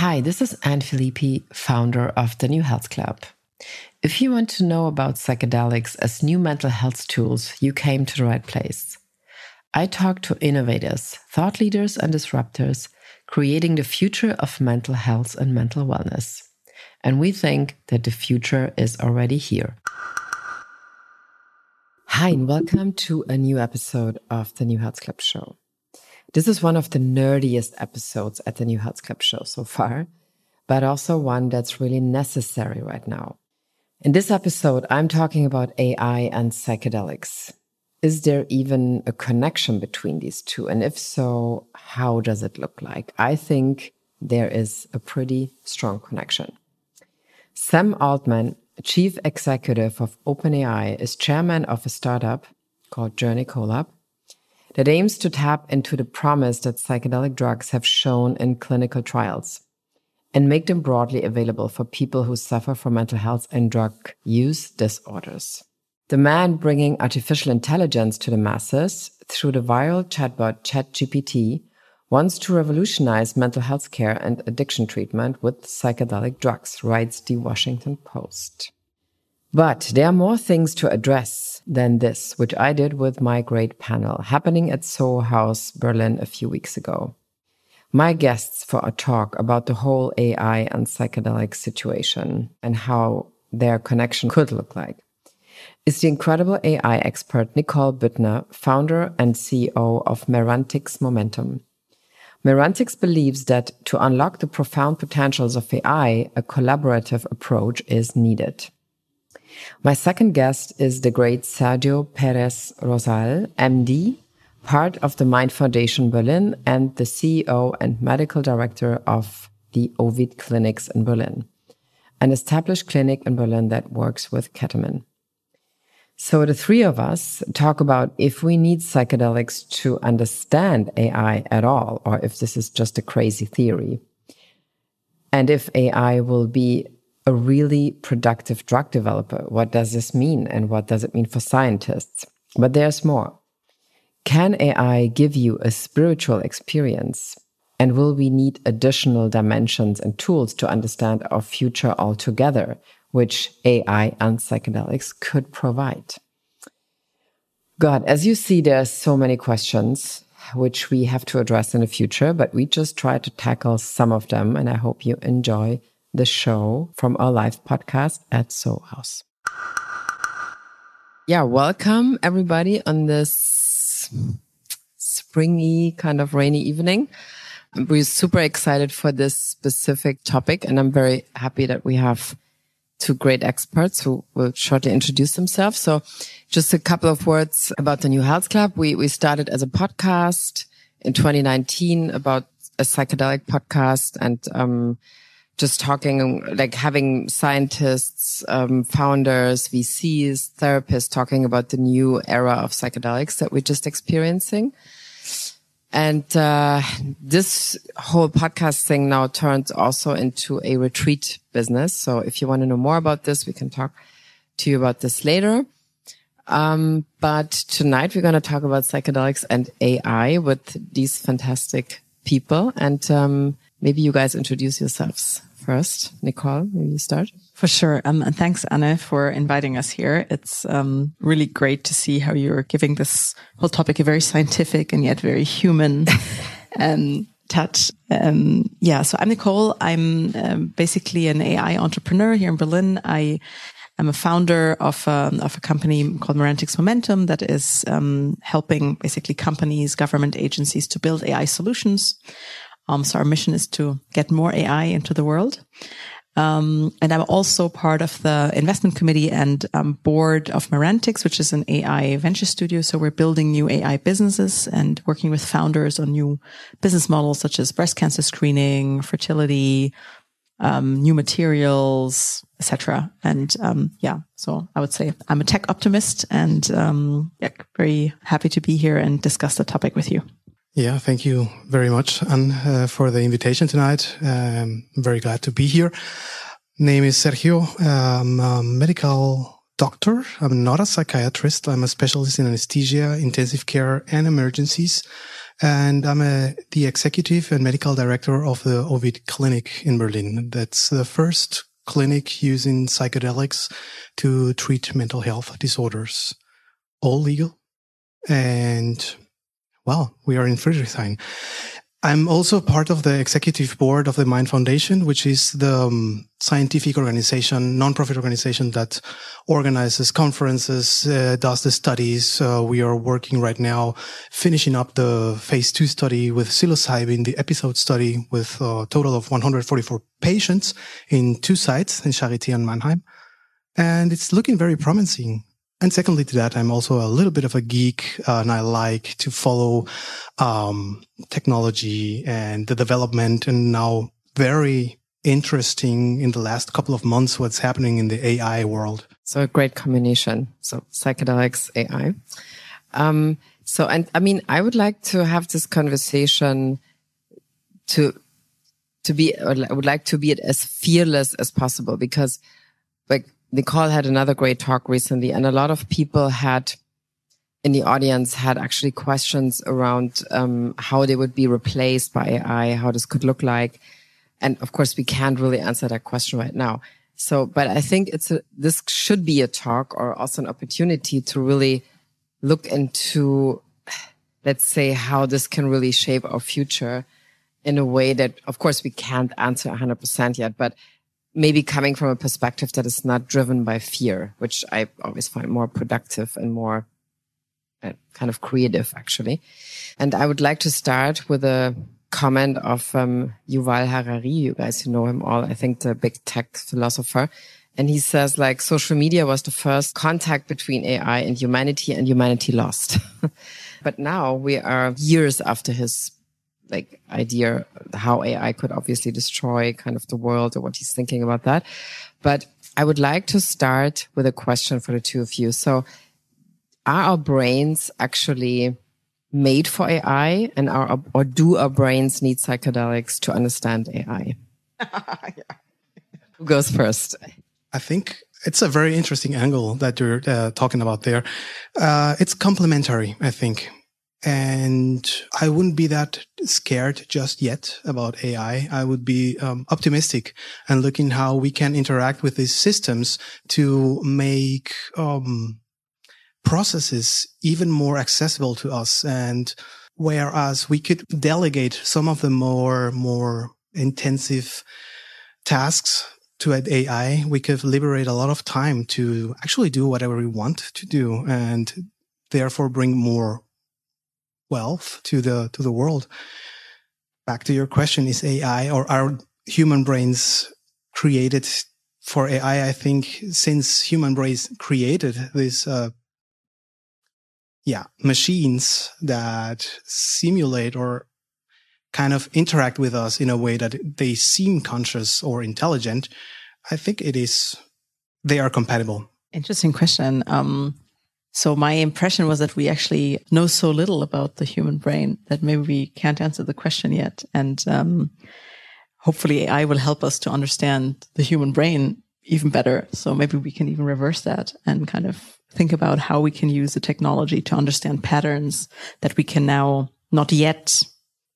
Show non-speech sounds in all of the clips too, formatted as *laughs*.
Hi, this is Anne Filippi, founder of the New Health Club. If you want to know about psychedelics as new mental health tools, you came to the right place. I talk to innovators, thought leaders, and disruptors creating the future of mental health and mental wellness. And we think that the future is already here. Hi, and welcome to a new episode of the New Health Club show. This is one of the nerdiest episodes at the New Health Club show so far, but also one that's really necessary right now. In this episode, I'm talking about AI and psychedelics. Is there even a connection between these two? And if so, how does it look like? I think there is a pretty strong connection. Sam Altman, chief executive of OpenAI, is chairman of a startup called Journey Colab that aims to tap into the promise that psychedelic drugs have shown in clinical trials and make them broadly available for people who suffer from mental health and drug use disorders. The man bringing artificial intelligence to the masses through the viral chatbot ChatGPT wants to revolutionize mental health care and addiction treatment with psychedelic drugs, writes the Washington Post. But there are more things to address than this, which I did with my great panel happening at Soho House, Berlin a few weeks ago. My guests for a talk about the whole AI and psychedelic situation and how their connection could look like is the incredible AI expert Nicole Büttner, founder and CEO of Merantix Momentum. Merantix believes that to unlock the profound potentials of AI, a collaborative approach is needed. My second guest is the great Sergio Perez Rosal, MD, part of the Mind Foundation Berlin and the CEO and medical director of the Ovid Clinics in Berlin, an established clinic in Berlin that works with ketamine. So the three of us talk about if we need psychedelics to understand AI at all, or if this is just a crazy theory. And if AI will be a really productive drug developer, what does this mean? And what does it mean for scientists? But there's more. Can AI give you a spiritual experience? And will we need additional dimensions and tools to understand our future altogether? which AI and psychedelics could provide. God, as you see, there are so many questions which we have to address in the future, but we just try to tackle some of them. And I hope you enjoy the show from our live podcast at Soho House. Yeah, welcome everybody on this springy kind of rainy evening. We're super excited for this specific topic, and I'm very happy that we have two great experts who will shortly introduce themselves. So just a couple of words about the New Health Club. We, we started as a podcast in 2019 about a psychedelic podcast and, um, just talking, like having scientists, um, founders, VCs, therapists talking about the new era of psychedelics that we're just experiencing. And uh, this whole podcast thing now turns also into a retreat business. So if you want to know more about this, we can talk to you about this later. Um, but tonight we're going to talk about psychedelics and AI with these fantastic people. And um, maybe you guys introduce yourselves first. Nicole, maybe you start. For sure. Um, and thanks, Anna, for inviting us here. It's um, really great to see how you're giving this whole topic a very scientific and yet very human *laughs* um, touch. Um, yeah. So I'm Nicole. I'm um, basically an AI entrepreneur here in Berlin. I am a founder of a, um, of a company called Merantix Momentum that is helping basically companies, government agencies to build AI solutions. Um, so our mission is to get more AI into the world. Um, and I'm also part of the investment committee and um, board of Merantix, which is an AI venture studio. So we're building new AI businesses and working with founders on new business models such as breast cancer screening, fertility, um, new materials, etc. And um, yeah, so I would say I'm a tech optimist, and um, yeah, very happy to be here and discuss the topic with you. Yeah, thank you very much, Anne, uh, for the invitation tonight. Um, I'm very glad to be here. Name is Sergio. I'm a medical doctor. I'm not a psychiatrist. I'm a specialist in anesthesia, intensive care, and emergencies. And I'm a, the executive and medical director of the Ovid Clinic in Berlin. That's the first clinic using psychedelics to treat mental health disorders. All legal and well, we are in Friedrichshain. I'm also part of the executive board of the Mind Foundation, which is the um, scientific organization, nonprofit organization that organizes conferences, uh, does the studies. Uh, we are working right now, finishing up the phase two study with psilocybin, the episode study with a total of 144 patients in two sites in Charité and Mannheim. And it's looking very promising. And secondly to that, I'm also a little bit of a geek uh, and I like to follow um, technology and the development and now very interesting in the last couple of months what's happening in the AI world. So a great combination. So psychedelics, AI. Um, so, and I mean, I would like to have this conversation to, to be, I would like to be as fearless as possible because like Nicole had another great talk recently, and a lot of people had in the audience had actually questions around um, how they would be replaced by AI, how this could look like. And of course, we can't really answer that question right now. So, but I think it's a, this should be a talk or also an opportunity to really look into, let's say, how this can really shape our future in a way that, of course, we can't answer 100% yet, but maybe coming from a perspective that is not driven by fear, which I always find more productive and more uh, kind of creative, actually. And I would like to start with a comment of um, Yuval Harari. You guys who know him all. I think the big tech philosopher. And he says like social media was the first contact between AI and humanity and humanity lost. *laughs* but now we are years after his like idea how AI could obviously destroy kind of the world or what he's thinking about that. But I would like to start with a question for the two of you. So are our brains actually made for AI and are, or do our brains need psychedelics to understand AI? yeah. *laughs* Who goes first? I think it's a very interesting angle that you're uh, talking about there. Uh, it's complementary, I think. And I wouldn't be that scared just yet about AI. I would be um, optimistic and looking how we can interact with these systems to make um, processes even more accessible to us. And whereas we could delegate some of the more more intensive tasks to AI, we could liberate a lot of time to actually do whatever we want to do and therefore bring more wealth to the to the world. Back to your question: Is AI or are human brains created for AI? I think since human brains created these, uh, yeah, machines that simulate or kind of interact with us in a way that they seem conscious or intelligent, I think it is they are compatible. Interesting question. Um, so my impression was that we actually know so little about the human brain that maybe we can't answer the question yet. And um, hopefully AI will help us to understand the human brain even better. So maybe we can even reverse that and kind of think about how we can use the technology to understand patterns that we can now not yet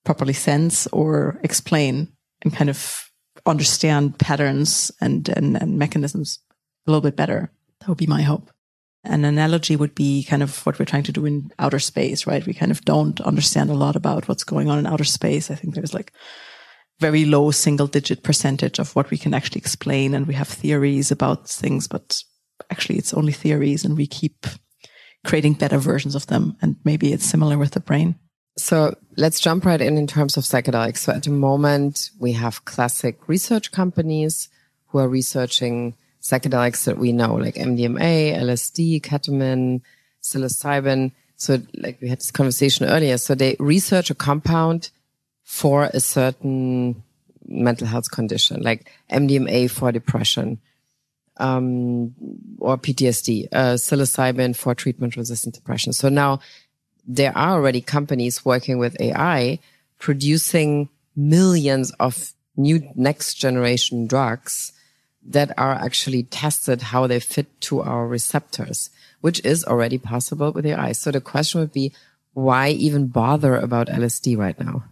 properly sense or explain and kind of understand patterns and, and, and mechanisms a little bit better. That would be my hope. An analogy would be kind of what we're trying to do in outer space, right? We kind of don't understand a lot about what's going on in outer space. I think there's like very low single digit percentage of what we can actually explain. And we have theories about things, but actually it's only theories and we keep creating better versions of them. And maybe it's similar with the brain. So let's jump right in in terms of psychedelics. So at the moment, we have classic research companies who are researching psychedelics that we know, like MDMA, LSD, ketamine, psilocybin. So like we had this conversation earlier. So they research a compound for a certain mental health condition, like MDMA for depression, um, or PTSD, uh, psilocybin for treatment resistant depression. So now there are already companies working with AI producing millions of new next generation drugs that are actually tested how they fit to our receptors, which is already possible with AI. So the question would be, why even bother about LSD right now?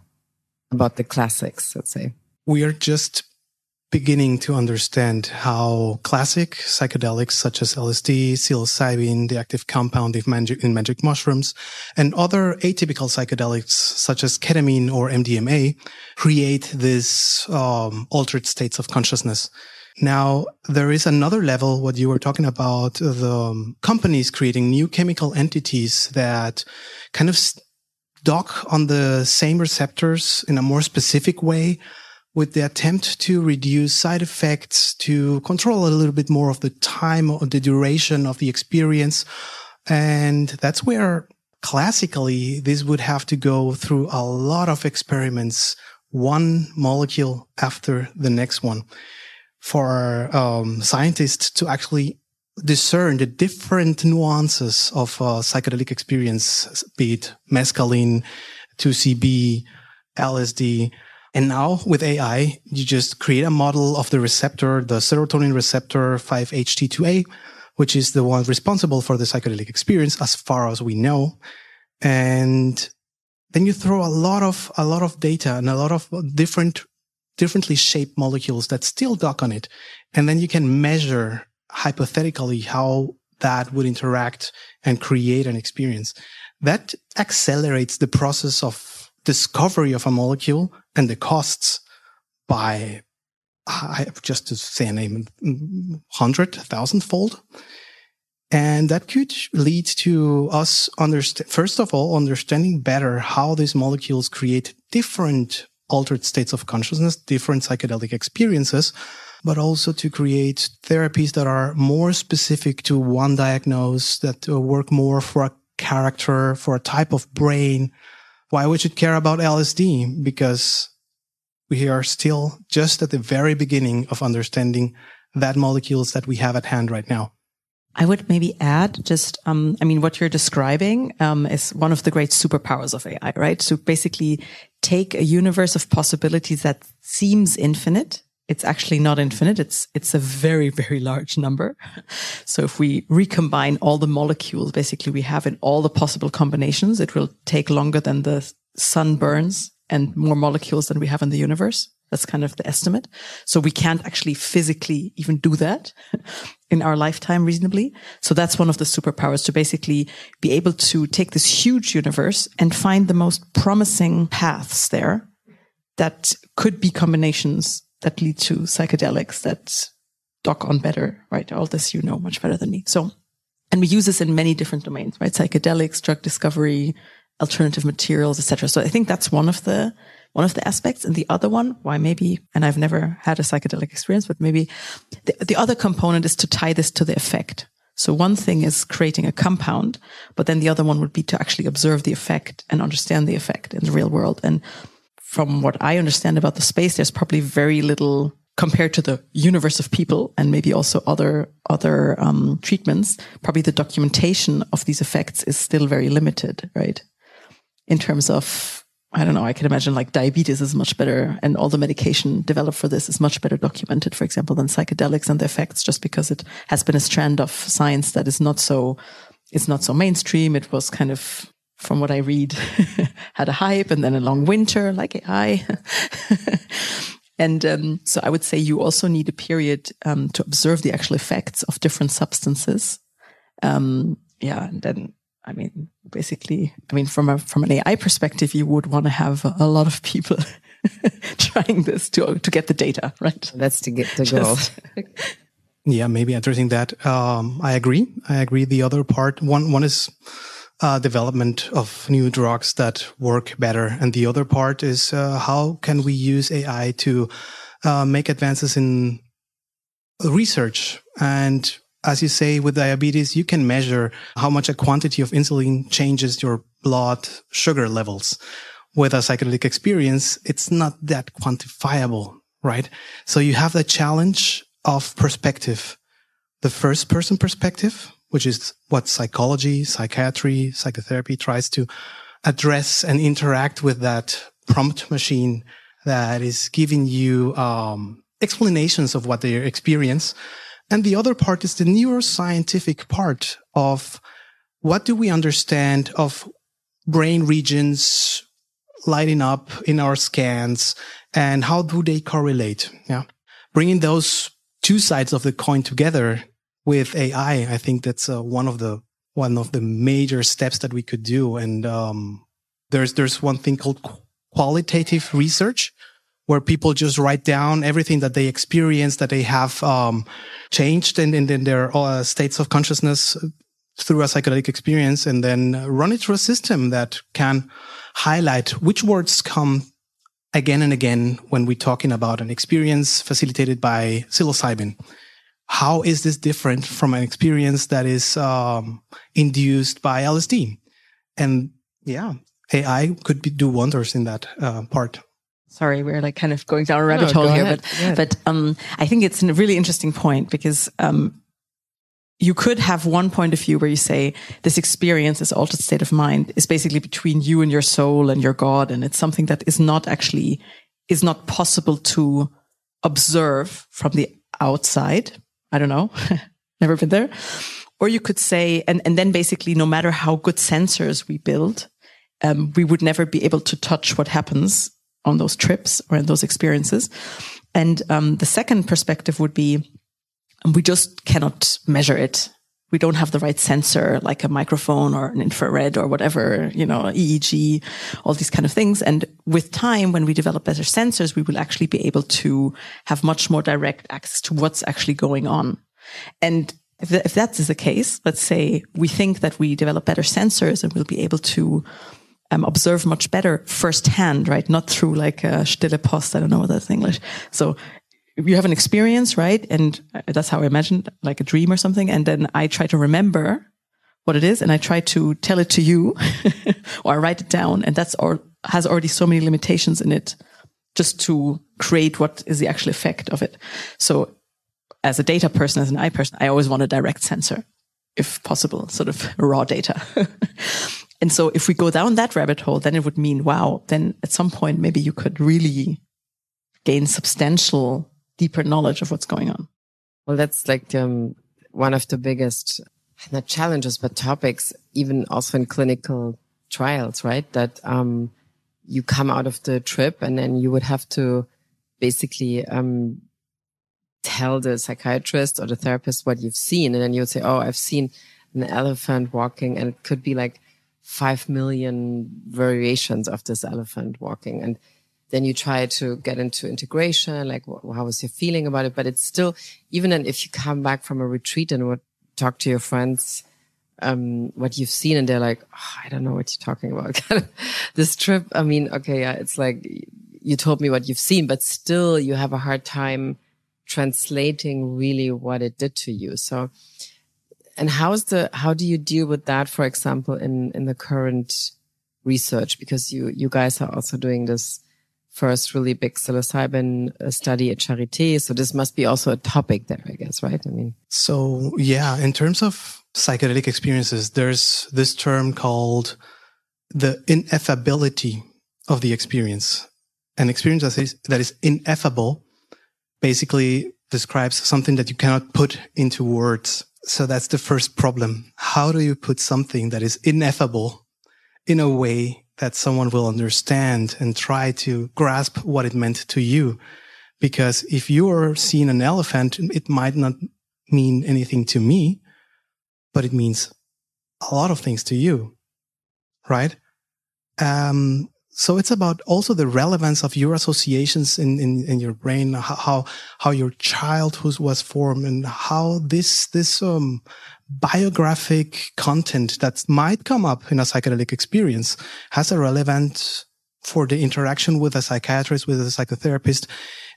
About the classics, let's say. We are just beginning to understand how classic psychedelics such as LSD, psilocybin, the active compound in magic, in magic mushrooms, and other atypical psychedelics such as ketamine or MDMA create these um, altered states of consciousness. Now, there is another level, what you were talking about, the um, companies creating new chemical entities that kind of dock on the same receptors in a more specific way with the attempt to reduce side effects, to control a little bit more of the time or the duration of the experience. And that's where classically this would have to go through a lot of experiments, one molecule after the next one for um, scientists to actually discern the different nuances of uh, psychedelic experience, be it mescaline, 2CB, LSD. And now with AI, you just create a model of the receptor, the serotonin receptor 5-HT2A, which is the one responsible for the psychedelic experience as far as we know. And then you throw a lot of, a lot of data and a lot of different differently shaped molecules that still dock on it. And then you can measure hypothetically how that would interact and create an experience. That accelerates the process of discovery of a molecule and the costs by, I just to say a name, hundred, thousand fold. And that could lead to us understand, first of all, understanding better how these molecules create different altered states of consciousness, different psychedelic experiences, but also to create therapies that are more specific to one diagnosis, that uh, work more for a character, for a type of brain. Why we should care about LSD? Because we are still just at the very beginning of understanding that molecules that we have at hand right now. I would maybe add just, um, I mean, what you're describing um, is one of the great superpowers of AI, right? So basically take a universe of possibilities that seems infinite. It's actually not infinite. It's, it's a very, very large number. *laughs* So if we recombine all the molecules basically we have in all the possible combinations, it will take longer than the sun burns and more molecules than we have in the universe. That's kind of the estimate. So we can't actually physically even do that *laughs* in our lifetime reasonably. So that's one of the superpowers to basically be able to take this huge universe and find the most promising paths there that could be combinations that lead to psychedelics that dock on better, right? All this you know much better than me. So, and we use this in many different domains, right? Psychedelics, drug discovery, alternative materials, etc. So I think that's one of the one of the aspects. And the other one, why maybe, and I've never had a psychedelic experience, but maybe the, the other component is to tie this to the effect. So one thing is creating a compound, but then the other one would be to actually observe the effect and understand the effect in the real world. And from what I understand about the space, there's probably very little compared to the universe of people and maybe also other other um, treatments. Probably the documentation of these effects is still very limited, right? In terms of I don't know, I can imagine like diabetes is much better and all the medication developed for this is much better documented, for example, than psychedelics and the effects just because it has been a strand of science that is not so, it's not so mainstream. It was kind of, from what I read, *laughs* had a hype and then a long winter like AI. *laughs* and um, so I would say you also need a period um, to observe the actual effects of different substances. Um, yeah, and then I mean, basically, I mean, from a from an AI perspective, you would want to have a lot of people *laughs* trying this to to get the data, right? That's to get the goal. *laughs* yeah, maybe addressing that. Um, I agree. I agree. The other part, one one is uh, development of new drugs that work better, and the other part is uh, how can we use AI to uh, make advances in research. And as you say, with diabetes, you can measure how much a quantity of insulin changes your blood sugar levels. With a psychedelic experience, it's not that quantifiable, right? So you have the challenge of perspective, the first person perspective, which is what psychology, psychiatry, psychotherapy tries to address and interact with that prompt machine that is giving you um, explanations of what they experience. And the other part is the neuroscientific part of what do we understand of brain regions lighting up in our scans and how do they correlate? Yeah. Bringing those two sides of the coin together with AI, I think that's uh, one of the one of the major steps that we could do. And um, there's there's one thing called qualitative research, where people just write down everything that they experience, that they have um, changed in, in, in their uh, states of consciousness through a psychedelic experience, and then run it through a system that can highlight which words come again and again when we're talking about an experience facilitated by psilocybin how is this different from an experience that is um, induced by LSD? And yeah, AI could be, do wonders in that uh, part. Sorry, we're like kind of going down a rabbit no, hole here, ahead. but but um, I think it's a really interesting point because um, you could have one point of view where you say this experience, this altered state of mind, is basically between you and your soul and your God, and it's something that is not actually is not possible to observe from the outside I don't know. *laughs* Never been there. Or you could say, and, and then basically, no matter how good sensors we build, um, we would never be able to touch what happens on those trips or in those experiences. And um, the second perspective would be we just cannot measure it. We don't have the right sensor, like a microphone or an infrared or whatever, you know, EEG, all these kind of things. And with time, when we develop better sensors, we will actually be able to have much more direct access to what's actually going on. And if, if that is the case, let's say we think that we develop better sensors and we'll be able to um, observe much better firsthand, right? Not through like a stille post. I don't know what that's English. So you have an experience, right? And that's how I imagined like a dream or something. And then I try to remember what it is and I try to tell it to you *laughs* or I write it down. And that's all has already so many limitations in it just to create what is the actual effect of it. So as a data person, as an AI person, I always want a direct sensor if possible, sort of raw data. *laughs* and so if we go down that rabbit hole, then it would mean, wow, then at some point, maybe you could really gain substantial deeper knowledge of what's going on. Well, that's like um, one of the biggest, not challenges, but topics, even also in clinical trials, right? That um, you come out of the trip and then you would have to basically um, tell the psychiatrist or the therapist what you've seen. And then you would say, Oh, I've seen an elephant walking and it could be like five million variations of this elephant walking. And then you try to get into integration, like how was your feeling about it? But it's still, even then, if you come back from a retreat and talk to your friends, um, what you've seen and they're like, oh, I don't know what you're talking about. *laughs* this trip, I mean, okay, yeah, it's like you told me what you've seen, but still you have a hard time translating really what it did to you. So, and how's the, how do you deal with that, for example, in, in the current research? Because you, you guys are also doing this first really big psilocybin uh, study at Charité. So this must be also a topic there, I guess, right? I mean, so yeah, in terms of psychedelic experiences, there's this term called the ineffability of the experience. An experience that is, that is ineffable basically describes something that you cannot put into words. So that's the first problem. How do you put something that is ineffable in a way that someone will understand and try to grasp what it meant to you. Because if you're seeing an elephant, it might not mean anything to me, but it means a lot of things to you. Right? Um, so it's about also the relevance of your associations in, in, in your brain, how, how your childhood was formed and how this, this, um, biographic content that might come up in a psychedelic experience has a relevance for the interaction with a psychiatrist, with a psychotherapist.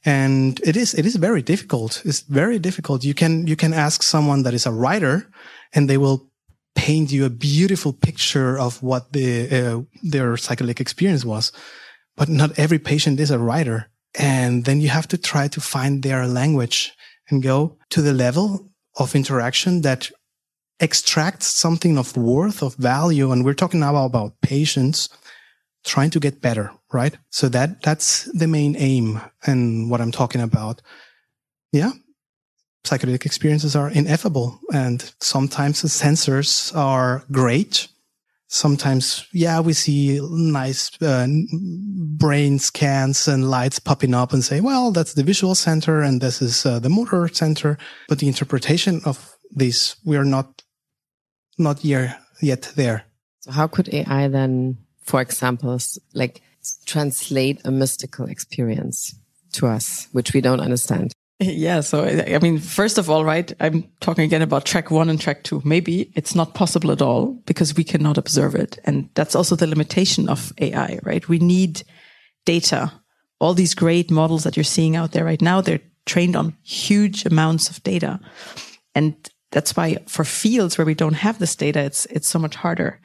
And it is, it is very difficult. It's very difficult. You can, you can ask someone that is a writer and they will paint you a beautiful picture of what the, uh, their psychedelic experience was. But not every patient is a writer. And then you have to try to find their language and go to the level of interaction that extracts something of worth, of value. And we're talking now about patients trying to get better, right? So that, that's the main aim and what I'm talking about. Yeah. Psychedelic experiences are ineffable and sometimes the sensors are great. Sometimes, yeah, we see nice uh, brain scans and lights popping up and say, well, that's the visual center and this is uh, the motor center. But the interpretation of this we are not, not yet, yet there. So how could AI then for example, like translate a mystical experience to us, which we don't understand. *laughs* Yeah. So, I mean, first of all, right, I'm talking again about track one and track two. Maybe it's not possible at all because we cannot observe it. And that's also the limitation of AI, right? We need data. All these great models that you're seeing out there right now, they're trained on huge amounts of data. And that's why for fields where we don't have this data, it's, it's so much harder.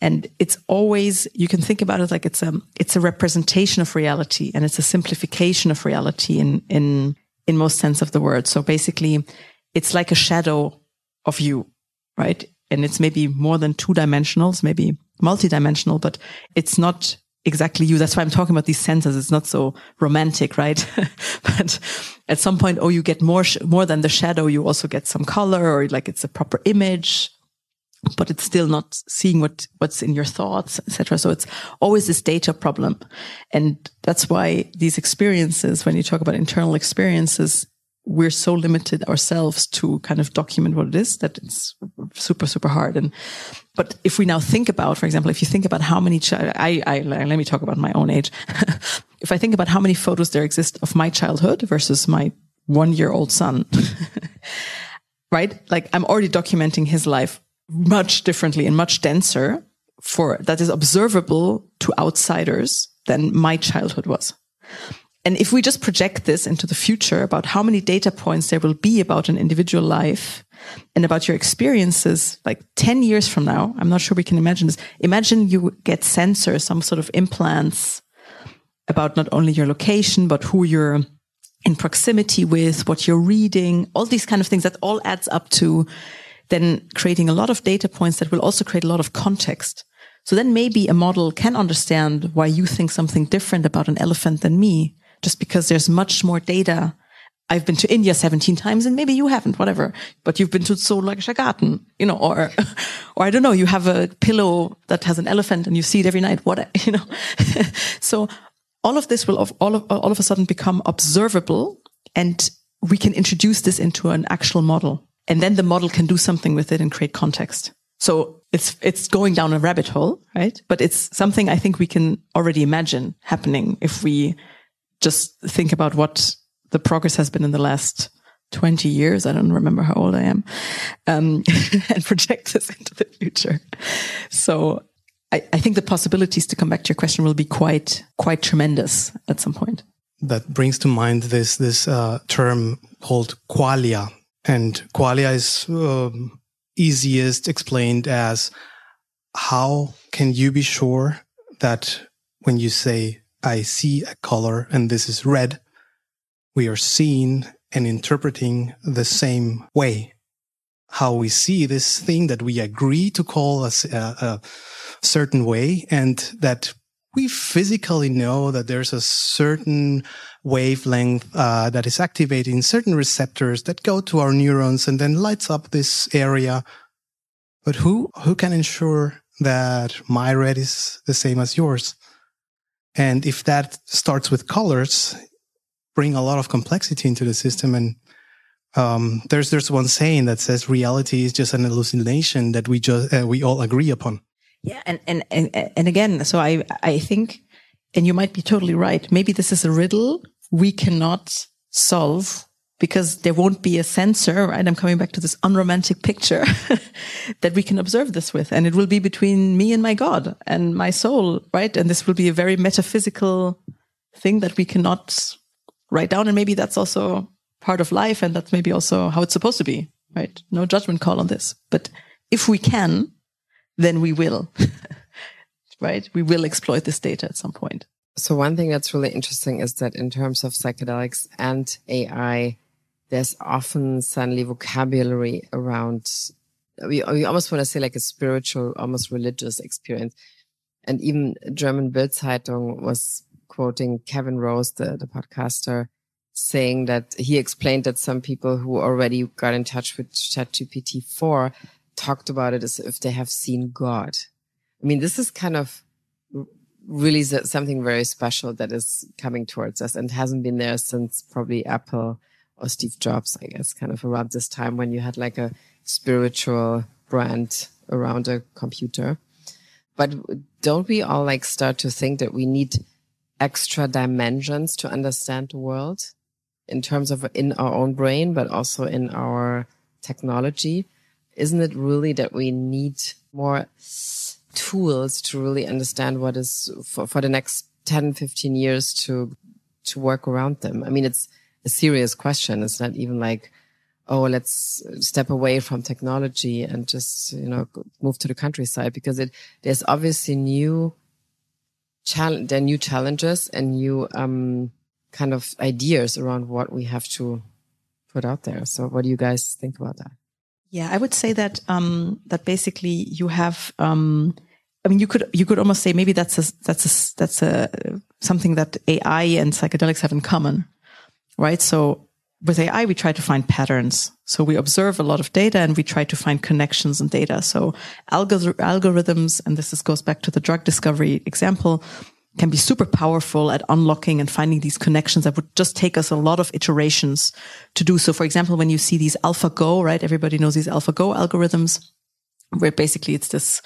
And it's always, you can think about it like it's a, it's a representation of reality and it's a simplification of reality in, in, in most sense of the word. So basically it's like a shadow of you, right? And it's maybe more than two dimensionals, maybe multidimensional, but it's not exactly you. That's why I'm talking about these senses. It's not so romantic, right? *laughs* but at some point, oh, you get more, more than the shadow. You also get some color or like it's a proper image, but it's still not seeing what, what's in your thoughts, etc. So it's always this data problem. And that's why these experiences, when you talk about internal experiences, we're so limited ourselves to kind of document what it is that it's super super hard and but if we now think about for example if you think about how many ch- I, I let me talk about my own age *laughs* if i think about how many photos there exist of my childhood versus my one year old son *laughs* right like i'm already documenting his life much differently and much denser for that is observable to outsiders than my childhood was and if we just project this into the future about how many data points there will be about an individual life and about your experiences, like 10 years from now, I'm not sure we can imagine this. Imagine you get sensors, some sort of implants about not only your location, but who you're in proximity with, what you're reading, all these kind of things that all adds up to then creating a lot of data points that will also create a lot of context. So then maybe a model can understand why you think something different about an elephant than me just because there's much more data. I've been to India 17 times and maybe you haven't, whatever, but you've been to Zoologischer Garten, you know, or, *laughs* or I don't know, you have a pillow that has an elephant and you see it every night, what, *laughs* you know. *laughs* so all of this will all of, all of a sudden become observable and we can introduce this into an actual model and then the model can do something with it and create context. So it's, it's going down a rabbit hole, right? But it's something I think we can already imagine happening if we just think about what the progress has been in the last 20 years. I don't remember how old I am. Um, *laughs* and project this into the future. So I, I, think the possibilities to come back to your question will be quite, quite tremendous at some point. That brings to mind this, this, uh, term called qualia. And qualia is, um, easiest explained as how can you be sure that when you say I see a color and this is red, we are seeing and interpreting the same way. How we see this thing that we agree to call a, a certain way and that we physically know that there's a certain wavelength uh, that is activating certain receptors that go to our neurons and then lights up this area. But who who can ensure that my red is the same as yours? And if that starts with colors, bring a lot of complexity into the system. And um, there's there's one saying that says reality is just an hallucination that we just uh, we all agree upon. Yeah, and, and and and again, so I I think, and you might be totally right. Maybe this is a riddle we cannot solve because there won't be a sensor, right? I'm coming back to this unromantic picture *laughs* that we can observe this with. And it will be between me and my God and my soul, right? And this will be a very metaphysical thing that we cannot write down. And maybe that's also part of life. And that's maybe also how it's supposed to be, right? No judgment call on this. But if we can, then we will, *laughs* right? We will exploit this data at some point. So one thing that's really interesting is that in terms of psychedelics and AI, there's often suddenly vocabulary around, we, we almost want to say like a spiritual, almost religious experience. And even German Bildzeitung was quoting Kevin Rose, the, the podcaster, saying that he explained that some people who already got in touch with ChatGPT 4 talked about it as if they have seen God. I mean, this is kind of really something very special that is coming towards us and hasn't been there since probably Apple or Steve Jobs, I guess, kind of around this time when you had like a spiritual brand around a computer. But don't we all like start to think that we need extra dimensions to understand the world in terms of in our own brain, but also in our technology? Isn't it really that we need more tools to really understand what is for, for the next 10, 15 years to, to work around them? I mean, it's a serious question. It's not even like, oh, let's step away from technology and just, you know, move to the countryside because it, there's obviously new challenge, there are new challenges and new, um, kind of ideas around what we have to put out there. So what do you guys think about that? Yeah, I would say that, um, that basically you have, um, I mean, you could, you could almost say maybe that's a, that's a, that's a, something that AI and psychedelics have in common, right? So with AI, we try to find patterns. So we observe a lot of data and we try to find connections in data. So algor- algorithms, and this is, goes back to the drug discovery example, can be super powerful at unlocking and finding these connections that would just take us a lot of iterations to do. So for example, when you see these AlphaGo, right? Everybody knows these AlphaGo algorithms where basically it's this,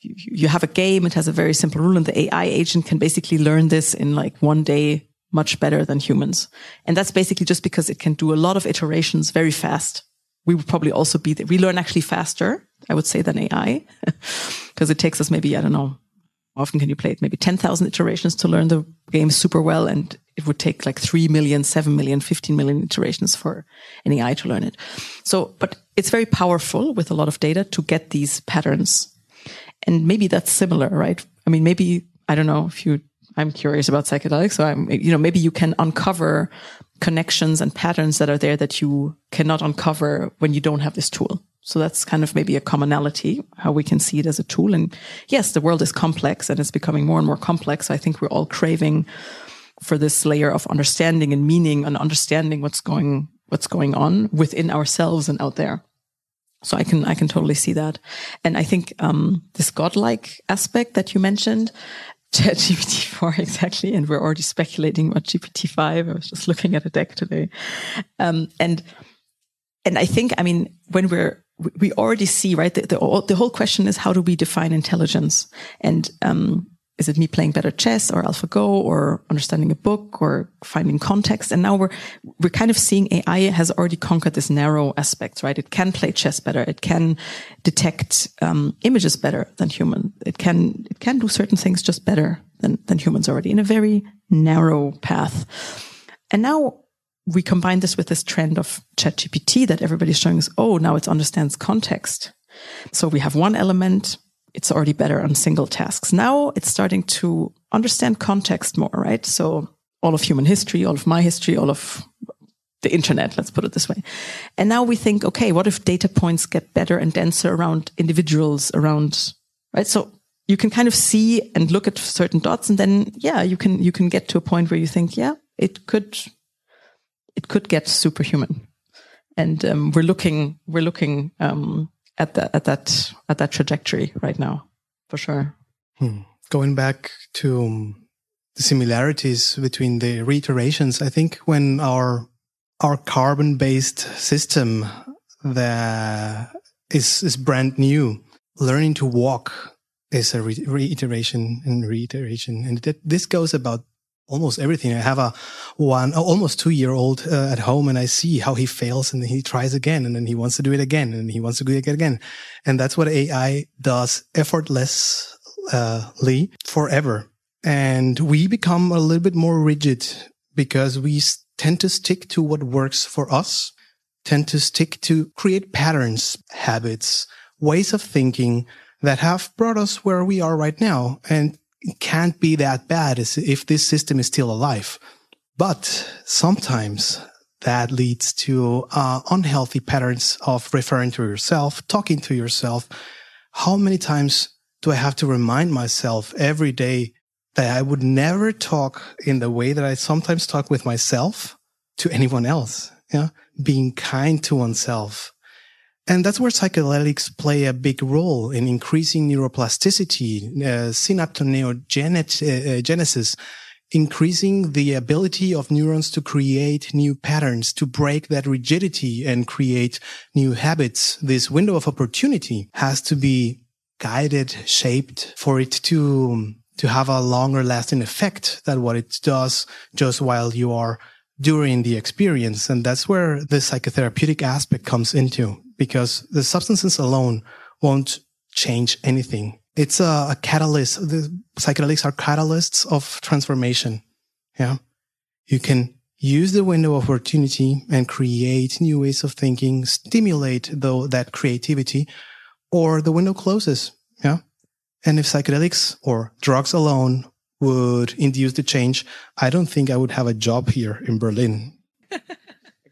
you, you have a game. It has a very simple rule and the AI agent can basically learn this in like one day much better than humans. And that's basically just because it can do a lot of iterations very fast. We would probably also be, we learn actually faster, I would say, than AI because *laughs* it takes us maybe, I don't know, often can you play it? Maybe 10,000 iterations to learn the game super well. And it would take like 3 million, 7 million, 15 million iterations for an AI to learn it. So, but it's very powerful with a lot of data to get these patterns. And maybe that's similar, right? I mean, maybe, I don't know if you I'm curious about psychedelics. So I'm, you know, maybe you can uncover connections and patterns that are there that you cannot uncover when you don't have this tool. So that's kind of maybe a commonality, how we can see it as a tool. And yes, the world is complex and it's becoming more and more complex. I think we're all craving for this layer of understanding and meaning and understanding what's going, what's going on within ourselves and out there. So I can, I can totally see that. And I think, um, this godlike aspect that you mentioned, *laughs* ChatGPT 4 *laughs* exactly, and we're already speculating about GPT 5. I was just looking at a deck today. Um, and, and I think, I mean, when we're, we already see, right? The, the, the whole question is how do we define intelligence? And, um, is it me playing better chess or AlphaGo or understanding a book or finding context? And now we're, we're kind of seeing AI has already conquered this narrow aspect, right? It can play chess better. It can detect um, images better than human. It can, it can do certain things just better than, than humans already in a very narrow path. And now we combine this with this trend of ChatGPT that everybody's showing us, oh, now it understands context. So we have one element it's already better on single tasks. Now it's starting to understand context more, right? So all of human history, all of my history, all of the internet, let's put it this way. And now we think, okay, what if data points get better and denser around individuals, around, right? So you can kind of see and look at certain dots and then, yeah, you can, you can get to a point where you think, yeah, it could, it could get superhuman. And um, we're looking, we're looking, um, at that at that at that trajectory right now, for sure. Hmm. Going back to um, the similarities between the reiterations, I think when our our carbon based system that is is brand new, learning to walk is a re- reiteration and reiteration, and this goes about almost everything. I have a one, almost two year old uh, at home and I see how he fails and he tries again and then he wants to do it again and he wants to do it again. And that's what AI does effortlessly forever. And we become a little bit more rigid because we tend to stick to what works for us, tend to stick to create patterns, habits, ways of thinking that have brought us where we are right now. And can't be that bad if this system is still alive. But sometimes that leads to uh, unhealthy patterns of referring to yourself, talking to yourself. How many times do I have to remind myself every day that I would never talk in the way that I sometimes talk with myself to anyone else? Yeah. Being kind to oneself. And that's where psychedelics play a big role in increasing neuroplasticity, uh, synaptoneogenesis, increasing the ability of neurons to create new patterns, to break that rigidity and create new habits. This window of opportunity has to be guided, shaped for it to, to have a longer lasting effect than what it does just while you are during the experience. And that's where the psychotherapeutic aspect comes into because the substances alone won't change anything it's a, a catalyst. The psychedelics are catalysts of transformation. Yeah. You can use the window of opportunity and create new ways of thinking, stimulate though that creativity, or the window closes. Yeah. And if psychedelics or drugs alone would induce the change, I don't think I would have a job here in Berlin. *laughs*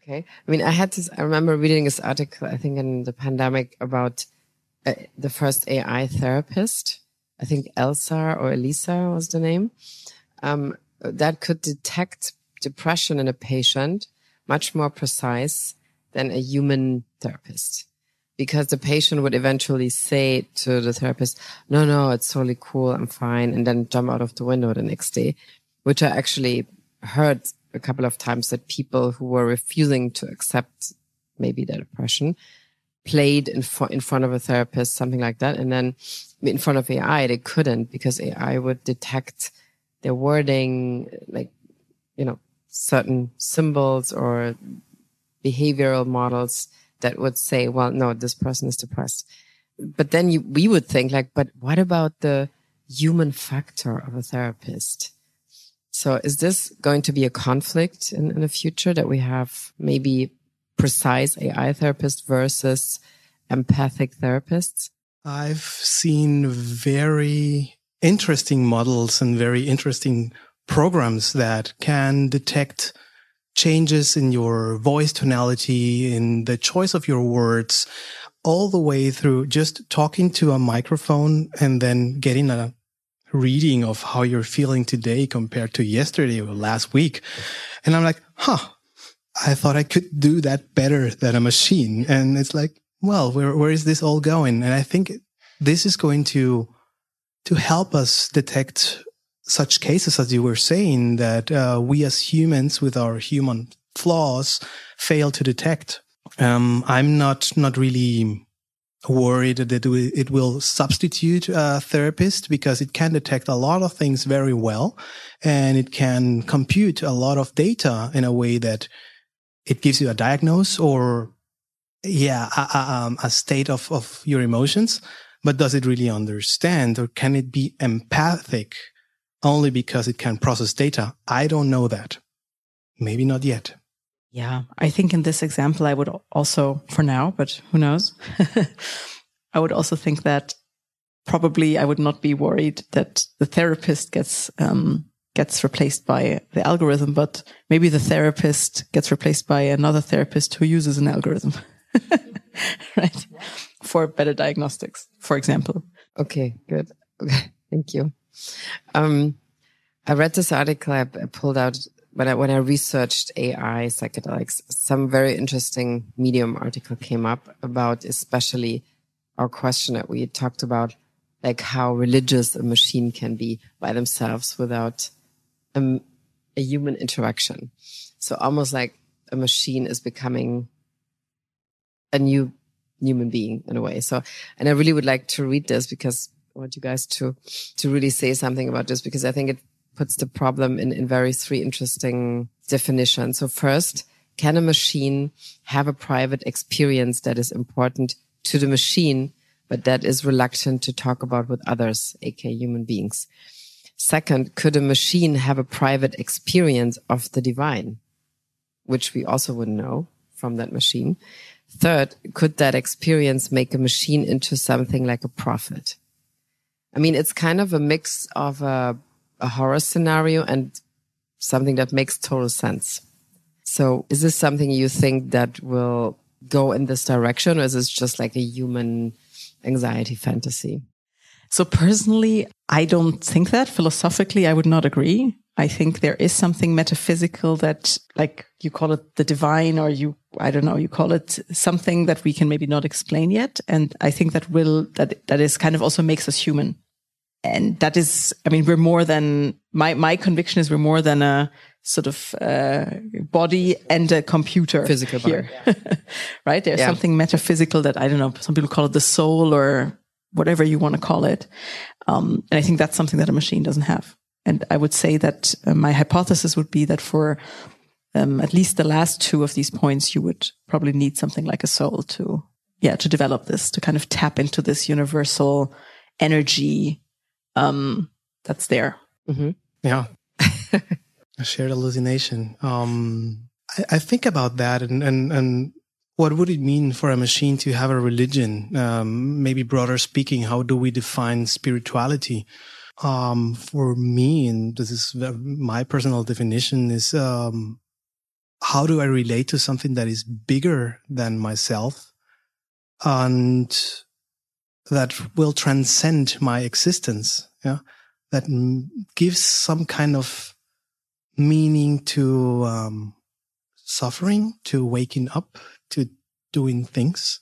okay. I mean, I had this, I remember reading this article, I think in the pandemic about uh, the first AI therapist. I think Elsa or Elisa was the name. Um, that could detect depression in a patient much more precise than a human therapist. Because the patient would eventually say to the therapist, no, no, it's totally cool. I'm fine. And then jump out of the window the next day, which I actually heard a couple of times that people who were refusing to accept maybe their depression played in, fo- in front of a therapist, something like that. And then in front of AI, they couldn't because AI would detect their wording, like, you know, certain symbols or behavioral models that would say, well, no, this person is depressed. But then you, we would think like, but what about the human factor of a therapist? So is this going to be a conflict in, in the future that we have maybe precise AI therapists versus empathic therapists? I've seen very interesting models and very interesting programs that can detect changes in your voice tonality, in the choice of your words, all the way through just talking to a microphone and then getting a reading of how you're feeling today compared to yesterday or last week. And I'm like, huh, I thought I could do that better than a machine. And it's like, well, where, where is this all going? And I think this is going to, to help us detect such cases, as you were saying, that uh, we as humans with our human flaws fail to detect. Um, I'm not, not really worried that it will substitute a therapist because it can detect a lot of things very well and it can compute a lot of data in a way that it gives you a diagnose or yeah a, a, um, a state of, of your emotions. But does it really understand or can it be empathic only because it can process data? I don't know that. Maybe not yet yeah i think in this example i would also for now but who knows *laughs* i would also think that probably i would not be worried that the therapist gets um, gets replaced by the algorithm, but maybe the therapist gets replaced by another therapist who uses an algorithm. *laughs* right? For better diagnostics, for example. Okay, good. Okay, *laughs* thank you. Um, I read this article I pulled out when I, when I researched AI psychedelics, some very interesting Medium article came up about especially our question that we talked about, like how religious a machine can be by themselves without a, a human interaction. So almost like a machine is becoming a new human being in a way. So, and I really would like to read this because I want you guys to, to really say something about this because I think it puts the problem in, in very three interesting definitions. So first, can a machine have a private experience that is important to the machine, but that is reluctant to talk about with others, aka human beings? Second, could a machine have a private experience of the divine? which we also wouldn't know from that machine. Third, could that experience make a machine into something like a prophet? I mean, it's kind of a mix of a, a horror scenario and something that makes total sense. So is this something you think that will go in this direction or is this just like a human anxiety fantasy? So personally, I don't think that. Philosophically, I would not agree. I think there is something metaphysical that, like you call it the divine, or you, I don't know, you call it something that we can maybe not explain yet. And I think that will, that, that is kind of also makes us human. And that is, I mean, we're more than, my, my conviction is we're more than a sort of, uh, body and a computer. Physical here. *laughs* right? There's Yeah. something metaphysical that, I don't know, some people call it the soul or whatever you want to call it. Um, and I think that's something that a machine doesn't have. And I would say that uh, my hypothesis would be that for um, at least the last two of these points, you would probably need something like a soul to, yeah, to develop this, to kind of tap into this universal energy um, that's there. Yeah. *laughs* a shared hallucination. Um, I, I think about that and, and, and what would it mean for a machine to have a religion? Um, maybe broader speaking, how do we define spirituality? Um, for me, and this is my personal definition is, um, how do I relate to something that is bigger than myself and that will transcend my existence? Yeah. That gives some kind of meaning to, um, suffering, to waking up, to doing things.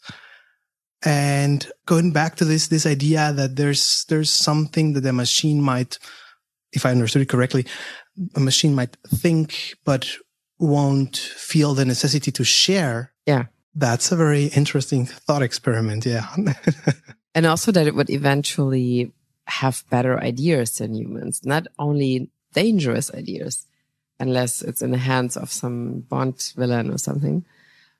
And going back to this, this idea that there's, there's something that the machine might, if I understood it correctly, a machine might think, but won't feel the necessity to share. Yeah. That's a very interesting thought experiment. Yeah. *laughs* And also that it would eventually have better ideas than humans, not only dangerous ideas, unless it's in the hands of some Bond villain or something.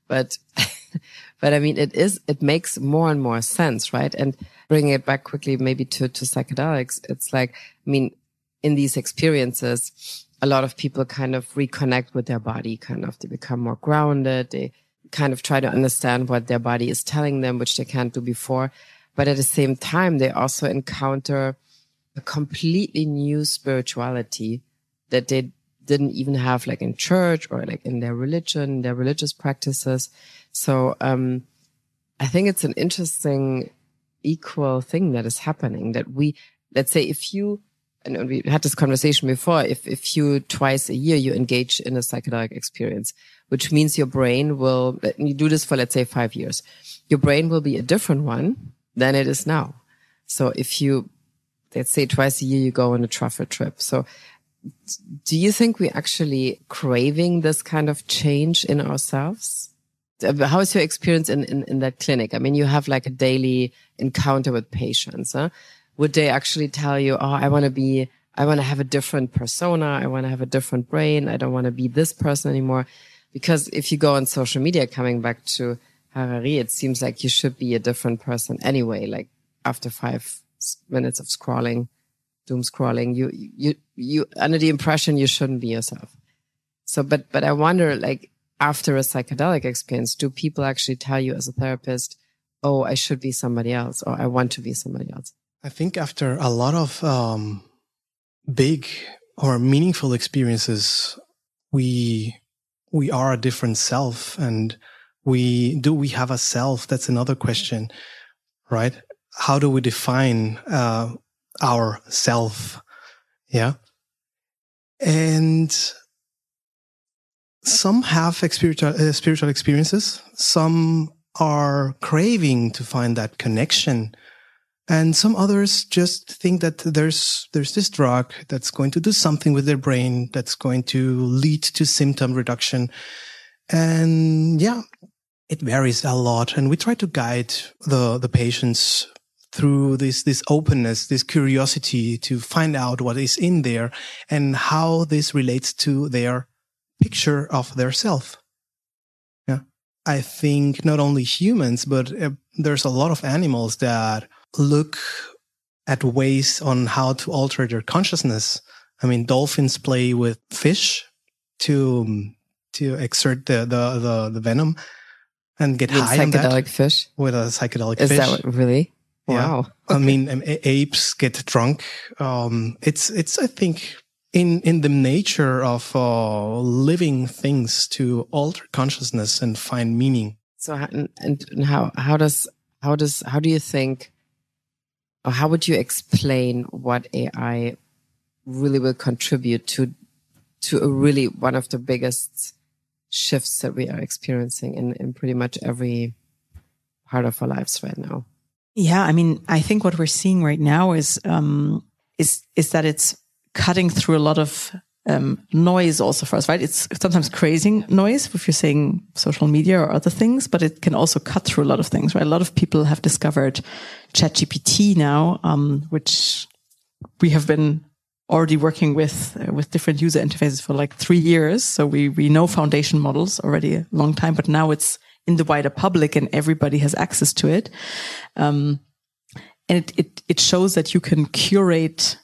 But, *laughs* but I mean, it is, it makes more and more sense, right? And bringing it back quickly, maybe to, to psychedelics, it's like, I mean, in these experiences, a lot of people kind of reconnect with their body, kind of, they become more grounded. They kind of try to understand what their body is telling them, which they can't do before. But at the same time, they also encounter a completely new spirituality that they didn't even have like in church or like in their religion, their religious practices. So, um, I think it's an interesting equal thing that is happening that we, let's say if you, and we had this conversation before, if, if you twice a year you engage in a psychedelic experience, which means your brain will, you do this for let's say five years, your brain will be a different one than it is now. So if you, let's say twice a year you go on a truffle trip. So do you think we're actually craving this kind of change in ourselves? Uh, How is your experience in, in, in that clinic? I mean, you have like a daily encounter with patients. Huh? Would they actually tell you, Oh, I want to be, I want to have a different persona. I want to have a different brain. I don't want to be this person anymore. Because if you go on social media, coming back to Harari, it seems like you should be a different person anyway. Like after five minutes of scrolling, doom scrolling, you, you, you, under the impression you shouldn't be yourself. So, but, but I wonder, like, after a psychedelic experience, do people actually tell you as a therapist, oh, I should be somebody else or I want to be somebody else? I think after a lot of um, big or meaningful experiences, we we are a different self, and we do we have a self? That's another question, right? How do we define uh, our self? Yeah, and some have spiritual uh, spiritual experiences. Some are craving to find that connection and some others just think that there's there's this drug that's going to do something with their brain that's going to lead to symptom reduction and yeah it varies a lot and we try to guide the the patients through this this openness this curiosity to find out what is in there and how this relates to their picture of their self. Yeah. I think not only humans but uh, there's a lot of animals that look at ways on how to alter their consciousness. I mean, dolphins play with fish to to exert the the the, the venom and get high on that psychedelic fish. with a psychedelic Is fish. Is that what, really? Yeah. Wow. I mean, *laughs* um, apes get drunk. Um, it's it's I think in in the nature of uh, living things to alter consciousness and find meaning. So and how how does how does how do you think or how would you explain what AI really will contribute to to a really one of the biggest shifts that we are experiencing in, in pretty much every part of our lives right now? Yeah, I mean, I think what we're seeing right now is um, is is that it's cutting through a lot of um, noise also for us, right? It's sometimes crazy noise if you're saying social media or other things, but it can also cut through a lot of things, right? A lot of people have discovered ChatGPT now, um, which we have been already working with uh, with different user interfaces for like three years. So we we know foundation models already a long time, but now it's in the wider public and everybody has access to it. Um, and it, it it shows that you can curate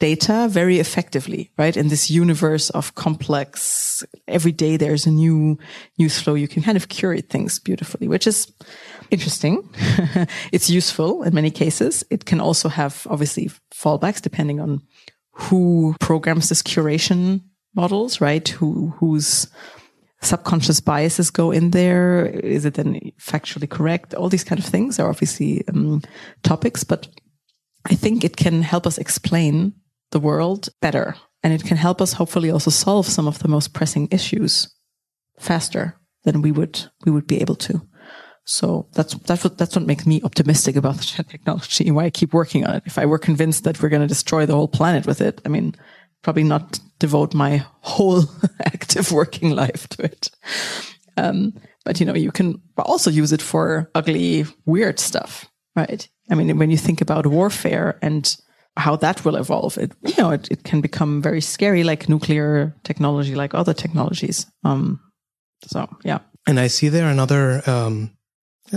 data very effectively, right? In this universe of complex, every day there's a new news flow. You can kind of curate things beautifully, which is interesting. *laughs* it's useful in many cases. It can also have obviously fallbacks depending on who programs this curation models, right? Who, whose subconscious biases go in there? Is it then factually correct? All these kind of things are obviously um, topics, but I think it can help us explain the world better. And it can help us hopefully also solve some of the most pressing issues faster than we would, we would be able to. So that's, that's what, that's what makes me optimistic about the technology and why I keep working on it. If I were convinced that we're going to destroy the whole planet with it, I mean, probably not devote my whole *laughs* active working life to it. Um, but you know, you can also use it for ugly, weird stuff, right? I mean, when you think about warfare and how that will evolve, it, you know, it, it can become very scary, like nuclear technology, like other technologies. Um, so yeah. And I see there another um,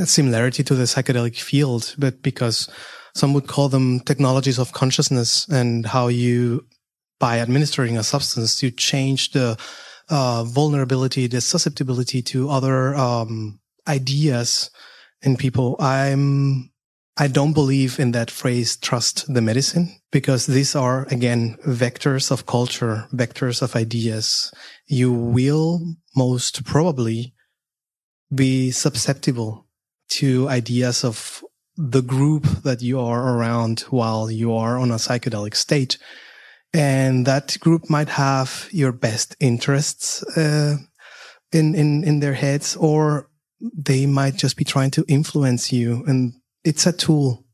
similarity to the psychedelic field, but because some would call them technologies of consciousness and how you, by administering a substance, you change the uh, vulnerability, the susceptibility to other um, ideas in people. I'm I don't believe in that phrase, trust the medicine, because these are, again, vectors of culture, vectors of ideas. You will most probably be susceptible to ideas of the group that you are around while you are on a psychedelic state. And that group might have your best interests uh, in, in, in their heads, or they might just be trying to influence you. And it's a tool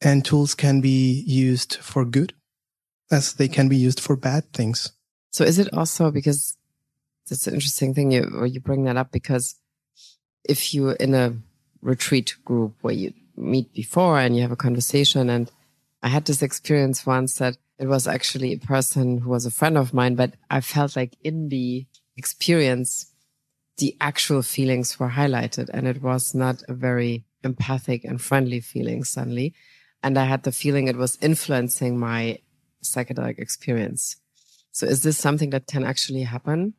and tools can be used for good as they can be used for bad things. So is it also because that's an interesting thing you, you bring that up because if you're in a retreat group where you meet before and you have a conversation and I had this experience once that it was actually a person who was a friend of mine, but I felt like in the experience, the actual feelings were highlighted and it was not a very empathic and friendly feeling suddenly. And I had the feeling it was influencing my psychedelic experience. So is this something that can actually happen?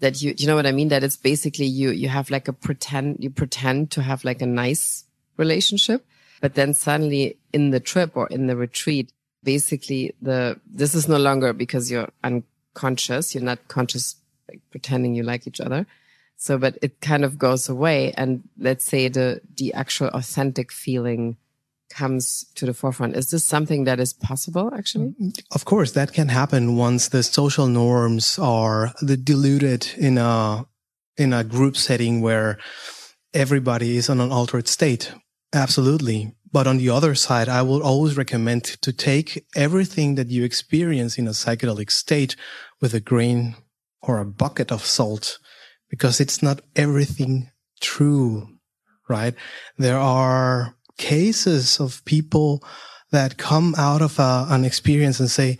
That you, you know what I mean? That it's basically you, you have like a pretend, you pretend to have like a nice relationship, but then suddenly in the trip or in the retreat, basically the, this is no longer because you're unconscious. You're not conscious, like pretending you like each other. So, but it kind of goes away. And let's say the, the actual authentic feeling comes to the forefront. Is this something that is possible actually? Mm, of course, that can happen once the social norms are diluted in a, in a group setting where everybody is on an altered state. Absolutely. But on the other side, I will always recommend to take everything that you experience in a psychedelic state with a grain or a bucket of salt because it's not everything true, right? There are cases of people that come out of a, an experience and say,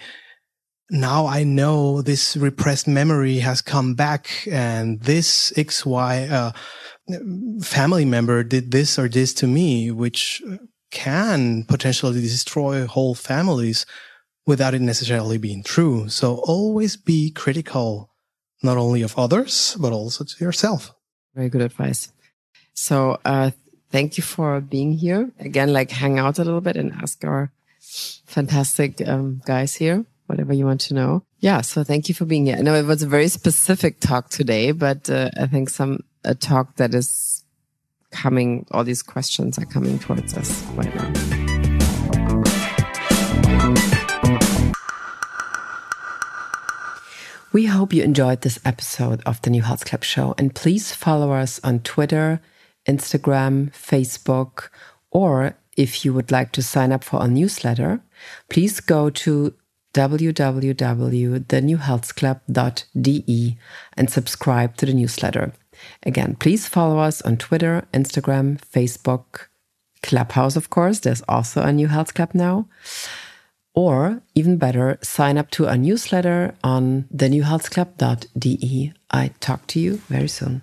now I know this repressed memory has come back and this XY uh, family member did this or this to me, which can potentially destroy whole families without it necessarily being true. So always be critical not only of others, but also to yourself. Very good advice. So, uh, thank you for being here again. Like hang out a little bit and ask our fantastic um, guys here whatever you want to know. Yeah. So thank you for being here. I know it was a very specific talk today, but uh, I think some a talk that is coming. All these questions are coming towards us right now. We hope you enjoyed this episode of the New Health Club Show, and please follow us on Twitter, Instagram, Facebook, or if you would like to sign up for our newsletter, please go to www.thenewhealthclub.de and subscribe to the newsletter. Again, please follow us on Twitter, Instagram, Facebook, Clubhouse, of course. There's also a new health club now. Or even better, sign up to our newsletter on thenewhealthclub.de. I talk to you very soon.